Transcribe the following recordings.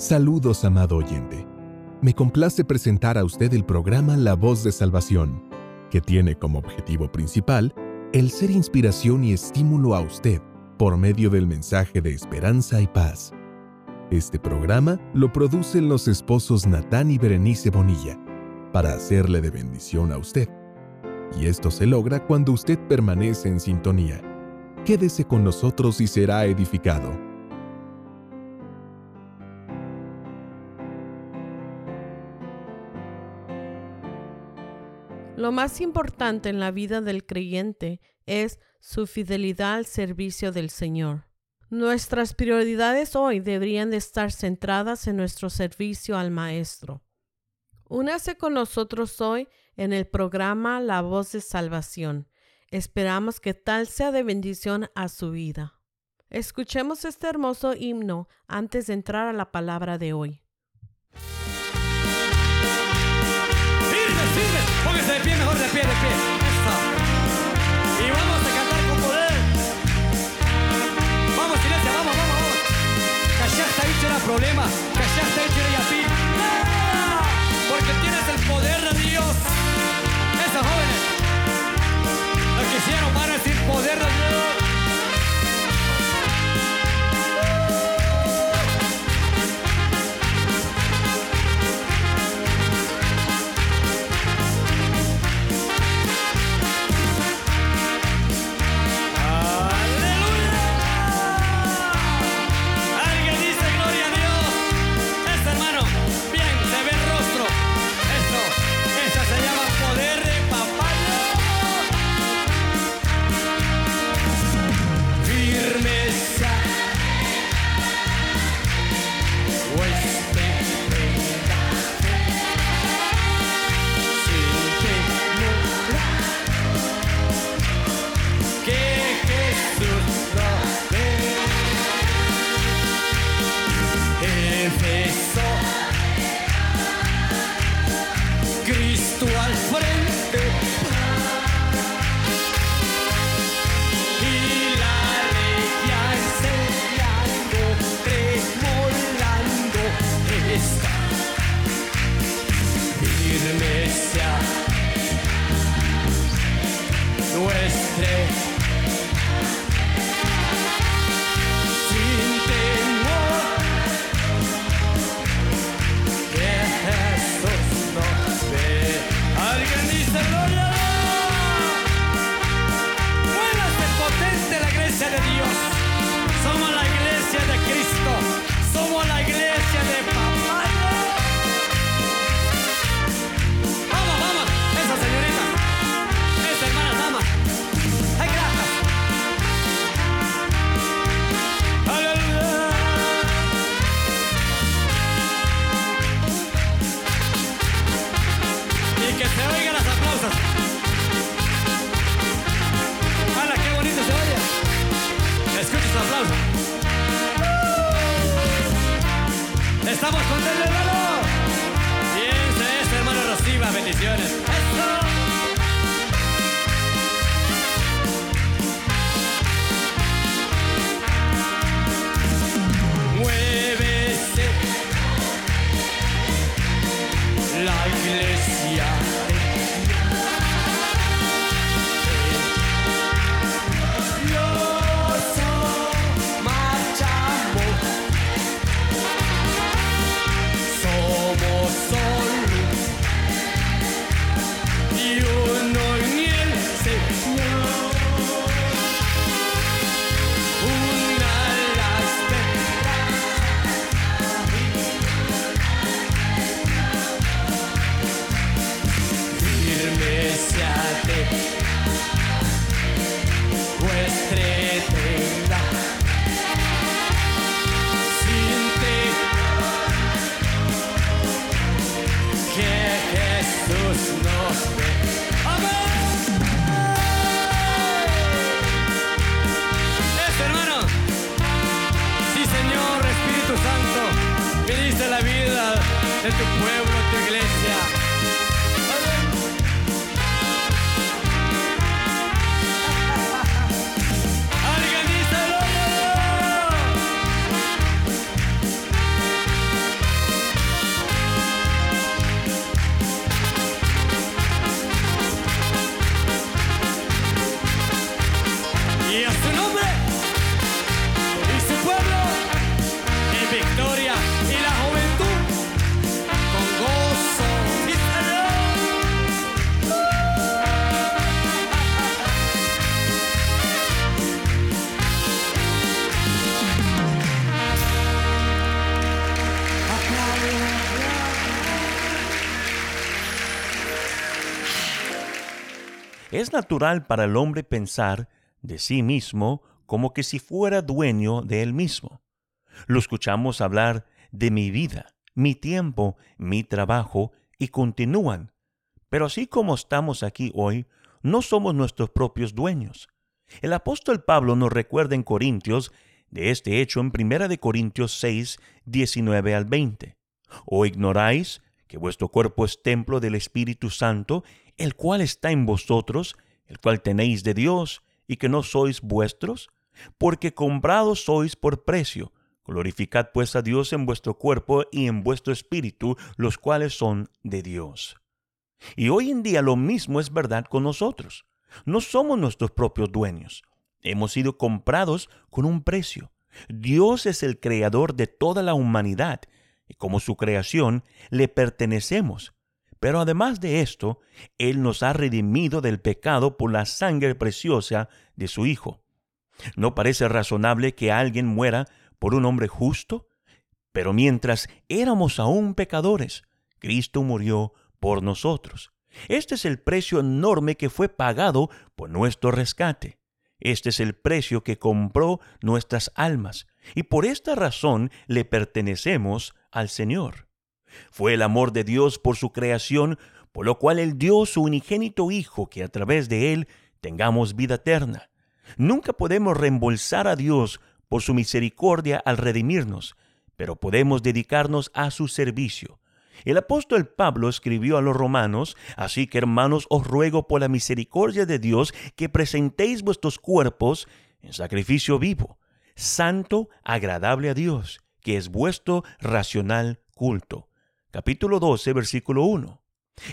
Saludos, amado oyente. Me complace presentar a usted el programa La Voz de Salvación, que tiene como objetivo principal el ser inspiración y estímulo a usted por medio del mensaje de esperanza y paz. Este programa lo producen los esposos Natán y Berenice Bonilla para hacerle de bendición a usted. Y esto se logra cuando usted permanece en sintonía. Quédese con nosotros y será edificado. Lo más importante en la vida del creyente es su fidelidad al servicio del Señor. Nuestras prioridades hoy deberían de estar centradas en nuestro servicio al Maestro. Únase con nosotros hoy en el programa La Voz de Salvación. Esperamos que tal sea de bendición a su vida. Escuchemos este hermoso himno antes de entrar a la palabra de hoy. Pie, mejor de pie, de pie. Eso. Y vamos a cantar con poder. Vamos, silencio, vamos, vamos, vamos. Callaste ahí era problema. Callaste ahí era yapi. Porque tienes el poder de Dios. Esos jóvenes. Los que hicieron van a decir poder de Dios. três. Estamos contentos, hermano. Bien, es, hermano Rosiva, bendiciones. Es natural para el hombre pensar de sí mismo como que si fuera dueño de él mismo. Lo escuchamos hablar de mi vida, mi tiempo, mi trabajo, y continúan. Pero así como estamos aquí hoy, no somos nuestros propios dueños. El apóstol Pablo nos recuerda en Corintios de este hecho en 1 Corintios 6, 19 al 20. ¿O ignoráis que vuestro cuerpo es templo del Espíritu Santo, el cual está en vosotros, el cual tenéis de Dios, y que no sois vuestros? Porque comprados sois por precio. Glorificad pues a Dios en vuestro cuerpo y en vuestro espíritu, los cuales son de Dios. Y hoy en día lo mismo es verdad con nosotros. No somos nuestros propios dueños. Hemos sido comprados con un precio. Dios es el creador de toda la humanidad y como su creación le pertenecemos. Pero además de esto, Él nos ha redimido del pecado por la sangre preciosa de su Hijo. ¿No parece razonable que alguien muera por un hombre justo? Pero mientras éramos aún pecadores, Cristo murió por nosotros. Este es el precio enorme que fue pagado por nuestro rescate. Este es el precio que compró nuestras almas, y por esta razón le pertenecemos al Señor. Fue el amor de Dios por su creación, por lo cual Él dio su unigénito Hijo, que a través de Él tengamos vida eterna. Nunca podemos reembolsar a Dios por su misericordia al redimirnos, pero podemos dedicarnos a su servicio. El apóstol Pablo escribió a los romanos, así que hermanos os ruego por la misericordia de Dios que presentéis vuestros cuerpos en sacrificio vivo, santo, agradable a Dios, que es vuestro racional culto. Capítulo 12, versículo 1.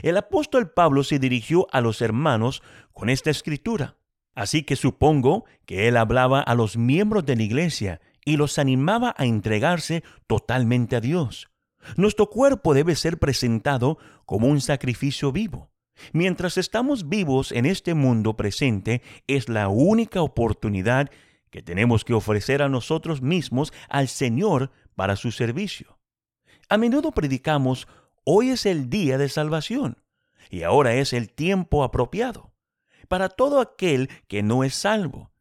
El apóstol Pablo se dirigió a los hermanos con esta escritura. Así que supongo que él hablaba a los miembros de la iglesia y los animaba a entregarse totalmente a Dios. Nuestro cuerpo debe ser presentado como un sacrificio vivo. Mientras estamos vivos en este mundo presente, es la única oportunidad que tenemos que ofrecer a nosotros mismos al Señor para su servicio. A menudo predicamos, hoy es el día de salvación y ahora es el tiempo apropiado para todo aquel que no es salvo.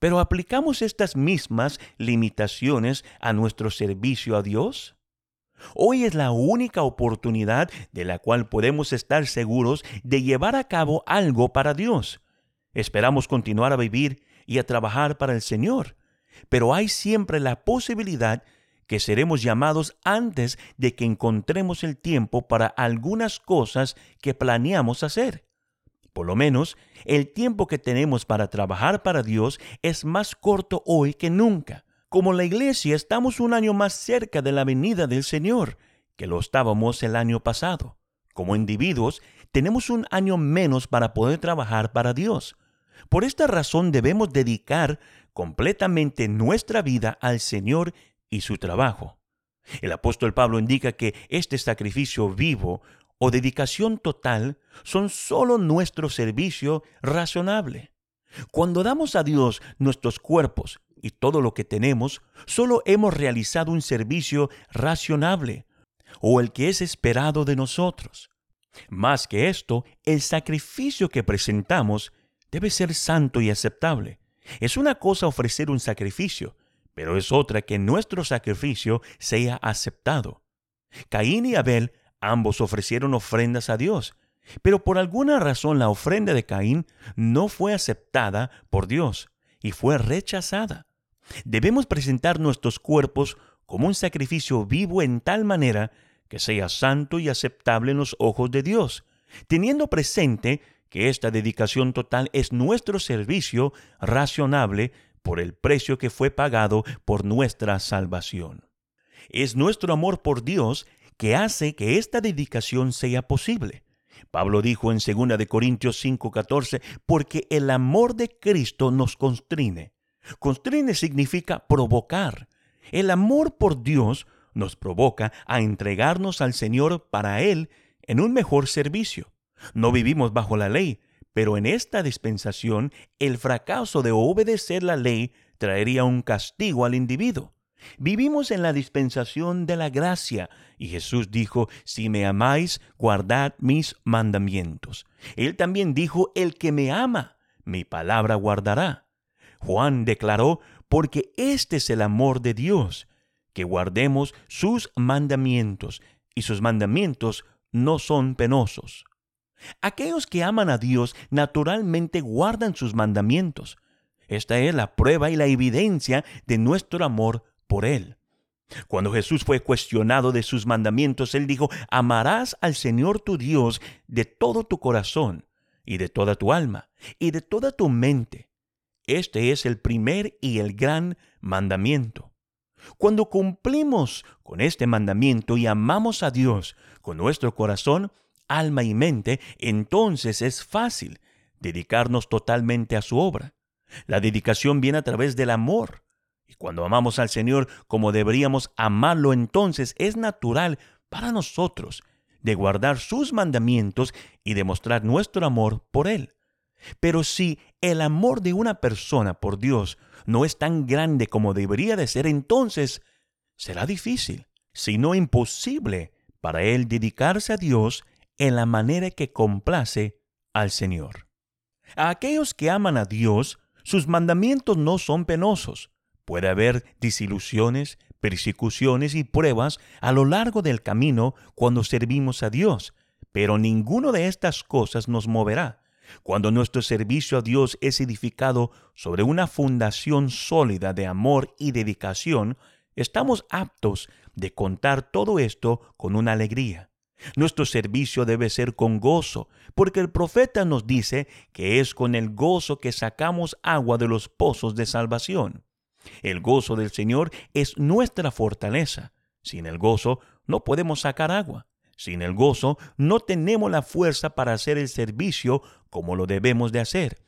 Pero ¿aplicamos estas mismas limitaciones a nuestro servicio a Dios? Hoy es la única oportunidad de la cual podemos estar seguros de llevar a cabo algo para Dios. Esperamos continuar a vivir y a trabajar para el Señor, pero hay siempre la posibilidad que seremos llamados antes de que encontremos el tiempo para algunas cosas que planeamos hacer. Por lo menos, el tiempo que tenemos para trabajar para Dios es más corto hoy que nunca. Como la iglesia estamos un año más cerca de la venida del Señor que lo estábamos el año pasado. Como individuos, tenemos un año menos para poder trabajar para Dios. Por esta razón debemos dedicar completamente nuestra vida al Señor y su trabajo. El apóstol Pablo indica que este sacrificio vivo o dedicación total son solo nuestro servicio razonable. Cuando damos a Dios nuestros cuerpos y todo lo que tenemos, solo hemos realizado un servicio racionable o el que es esperado de nosotros. Más que esto, el sacrificio que presentamos debe ser santo y aceptable. Es una cosa ofrecer un sacrificio, pero es otra que nuestro sacrificio sea aceptado. Caín y Abel ambos ofrecieron ofrendas a Dios, pero por alguna razón la ofrenda de Caín no fue aceptada por Dios y fue rechazada. Debemos presentar nuestros cuerpos como un sacrificio vivo en tal manera que sea santo y aceptable en los ojos de Dios, teniendo presente que esta dedicación total es nuestro servicio racionable por el precio que fue pagado por nuestra salvación. Es nuestro amor por Dios que hace que esta dedicación sea posible. Pablo dijo en 2 de Corintios 5:14, porque el amor de Cristo nos constrine Constrine significa provocar. El amor por Dios nos provoca a entregarnos al Señor para Él en un mejor servicio. No vivimos bajo la ley, pero en esta dispensación el fracaso de obedecer la ley traería un castigo al individuo. Vivimos en la dispensación de la gracia y Jesús dijo, si me amáis, guardad mis mandamientos. Él también dijo, el que me ama, mi palabra guardará. Juan declaró, porque este es el amor de Dios, que guardemos sus mandamientos, y sus mandamientos no son penosos. Aquellos que aman a Dios naturalmente guardan sus mandamientos. Esta es la prueba y la evidencia de nuestro amor por Él. Cuando Jesús fue cuestionado de sus mandamientos, Él dijo, amarás al Señor tu Dios de todo tu corazón, y de toda tu alma, y de toda tu mente. Este es el primer y el gran mandamiento. Cuando cumplimos con este mandamiento y amamos a Dios con nuestro corazón, alma y mente, entonces es fácil dedicarnos totalmente a su obra. La dedicación viene a través del amor. Y cuando amamos al Señor como deberíamos amarlo, entonces es natural para nosotros de guardar sus mandamientos y demostrar nuestro amor por Él. Pero si el amor de una persona por Dios no es tan grande como debería de ser, entonces será difícil, si no imposible, para él dedicarse a Dios en la manera que complace al Señor. A aquellos que aman a Dios, sus mandamientos no son penosos. Puede haber disilusiones, persecuciones y pruebas a lo largo del camino cuando servimos a Dios, pero ninguno de estas cosas nos moverá. Cuando nuestro servicio a Dios es edificado sobre una fundación sólida de amor y dedicación, estamos aptos de contar todo esto con una alegría. Nuestro servicio debe ser con gozo, porque el profeta nos dice que es con el gozo que sacamos agua de los pozos de salvación. El gozo del Señor es nuestra fortaleza. Sin el gozo no podemos sacar agua. Sin el gozo no tenemos la fuerza para hacer el servicio como lo debemos de hacer.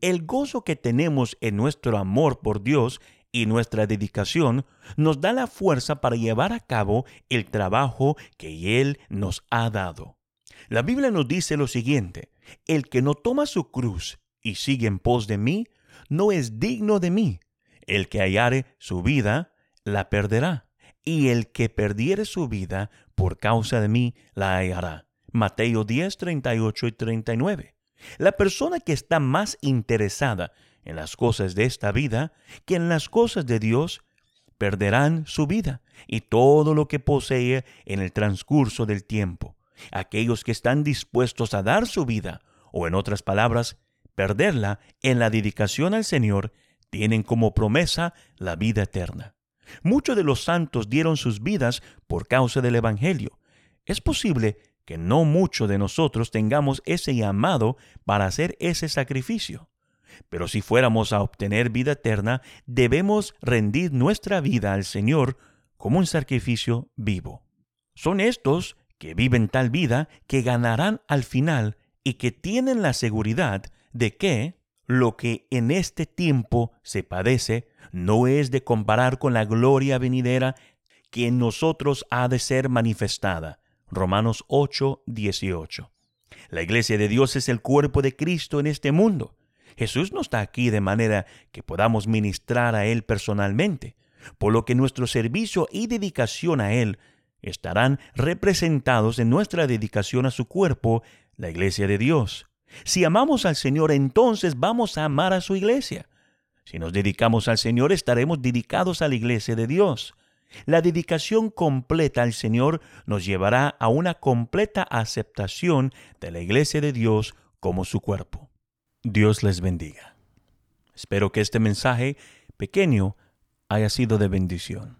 El gozo que tenemos en nuestro amor por Dios y nuestra dedicación nos da la fuerza para llevar a cabo el trabajo que Él nos ha dado. La Biblia nos dice lo siguiente, el que no toma su cruz y sigue en pos de mí, no es digno de mí. El que hallare su vida, la perderá, y el que perdiere su vida por causa de mí, la hallará. Mateo 10, 38 y 39. La persona que está más interesada en las cosas de esta vida que en las cosas de Dios, perderán su vida y todo lo que posee en el transcurso del tiempo. Aquellos que están dispuestos a dar su vida, o en otras palabras, perderla en la dedicación al Señor, tienen como promesa la vida eterna. Muchos de los santos dieron sus vidas por causa del Evangelio. Es posible que no muchos de nosotros tengamos ese llamado para hacer ese sacrificio. Pero si fuéramos a obtener vida eterna, debemos rendir nuestra vida al Señor como un sacrificio vivo. Son estos que viven tal vida que ganarán al final y que tienen la seguridad de que lo que en este tiempo se padece no es de comparar con la gloria venidera que en nosotros ha de ser manifestada. Romanos 8, 18. La iglesia de Dios es el cuerpo de Cristo en este mundo. Jesús no está aquí de manera que podamos ministrar a Él personalmente, por lo que nuestro servicio y dedicación a Él estarán representados en nuestra dedicación a su cuerpo, la iglesia de Dios. Si amamos al Señor, entonces vamos a amar a su iglesia. Si nos dedicamos al Señor, estaremos dedicados a la iglesia de Dios. La dedicación completa al Señor nos llevará a una completa aceptación de la iglesia de Dios como su cuerpo. Dios les bendiga. Espero que este mensaje pequeño haya sido de bendición.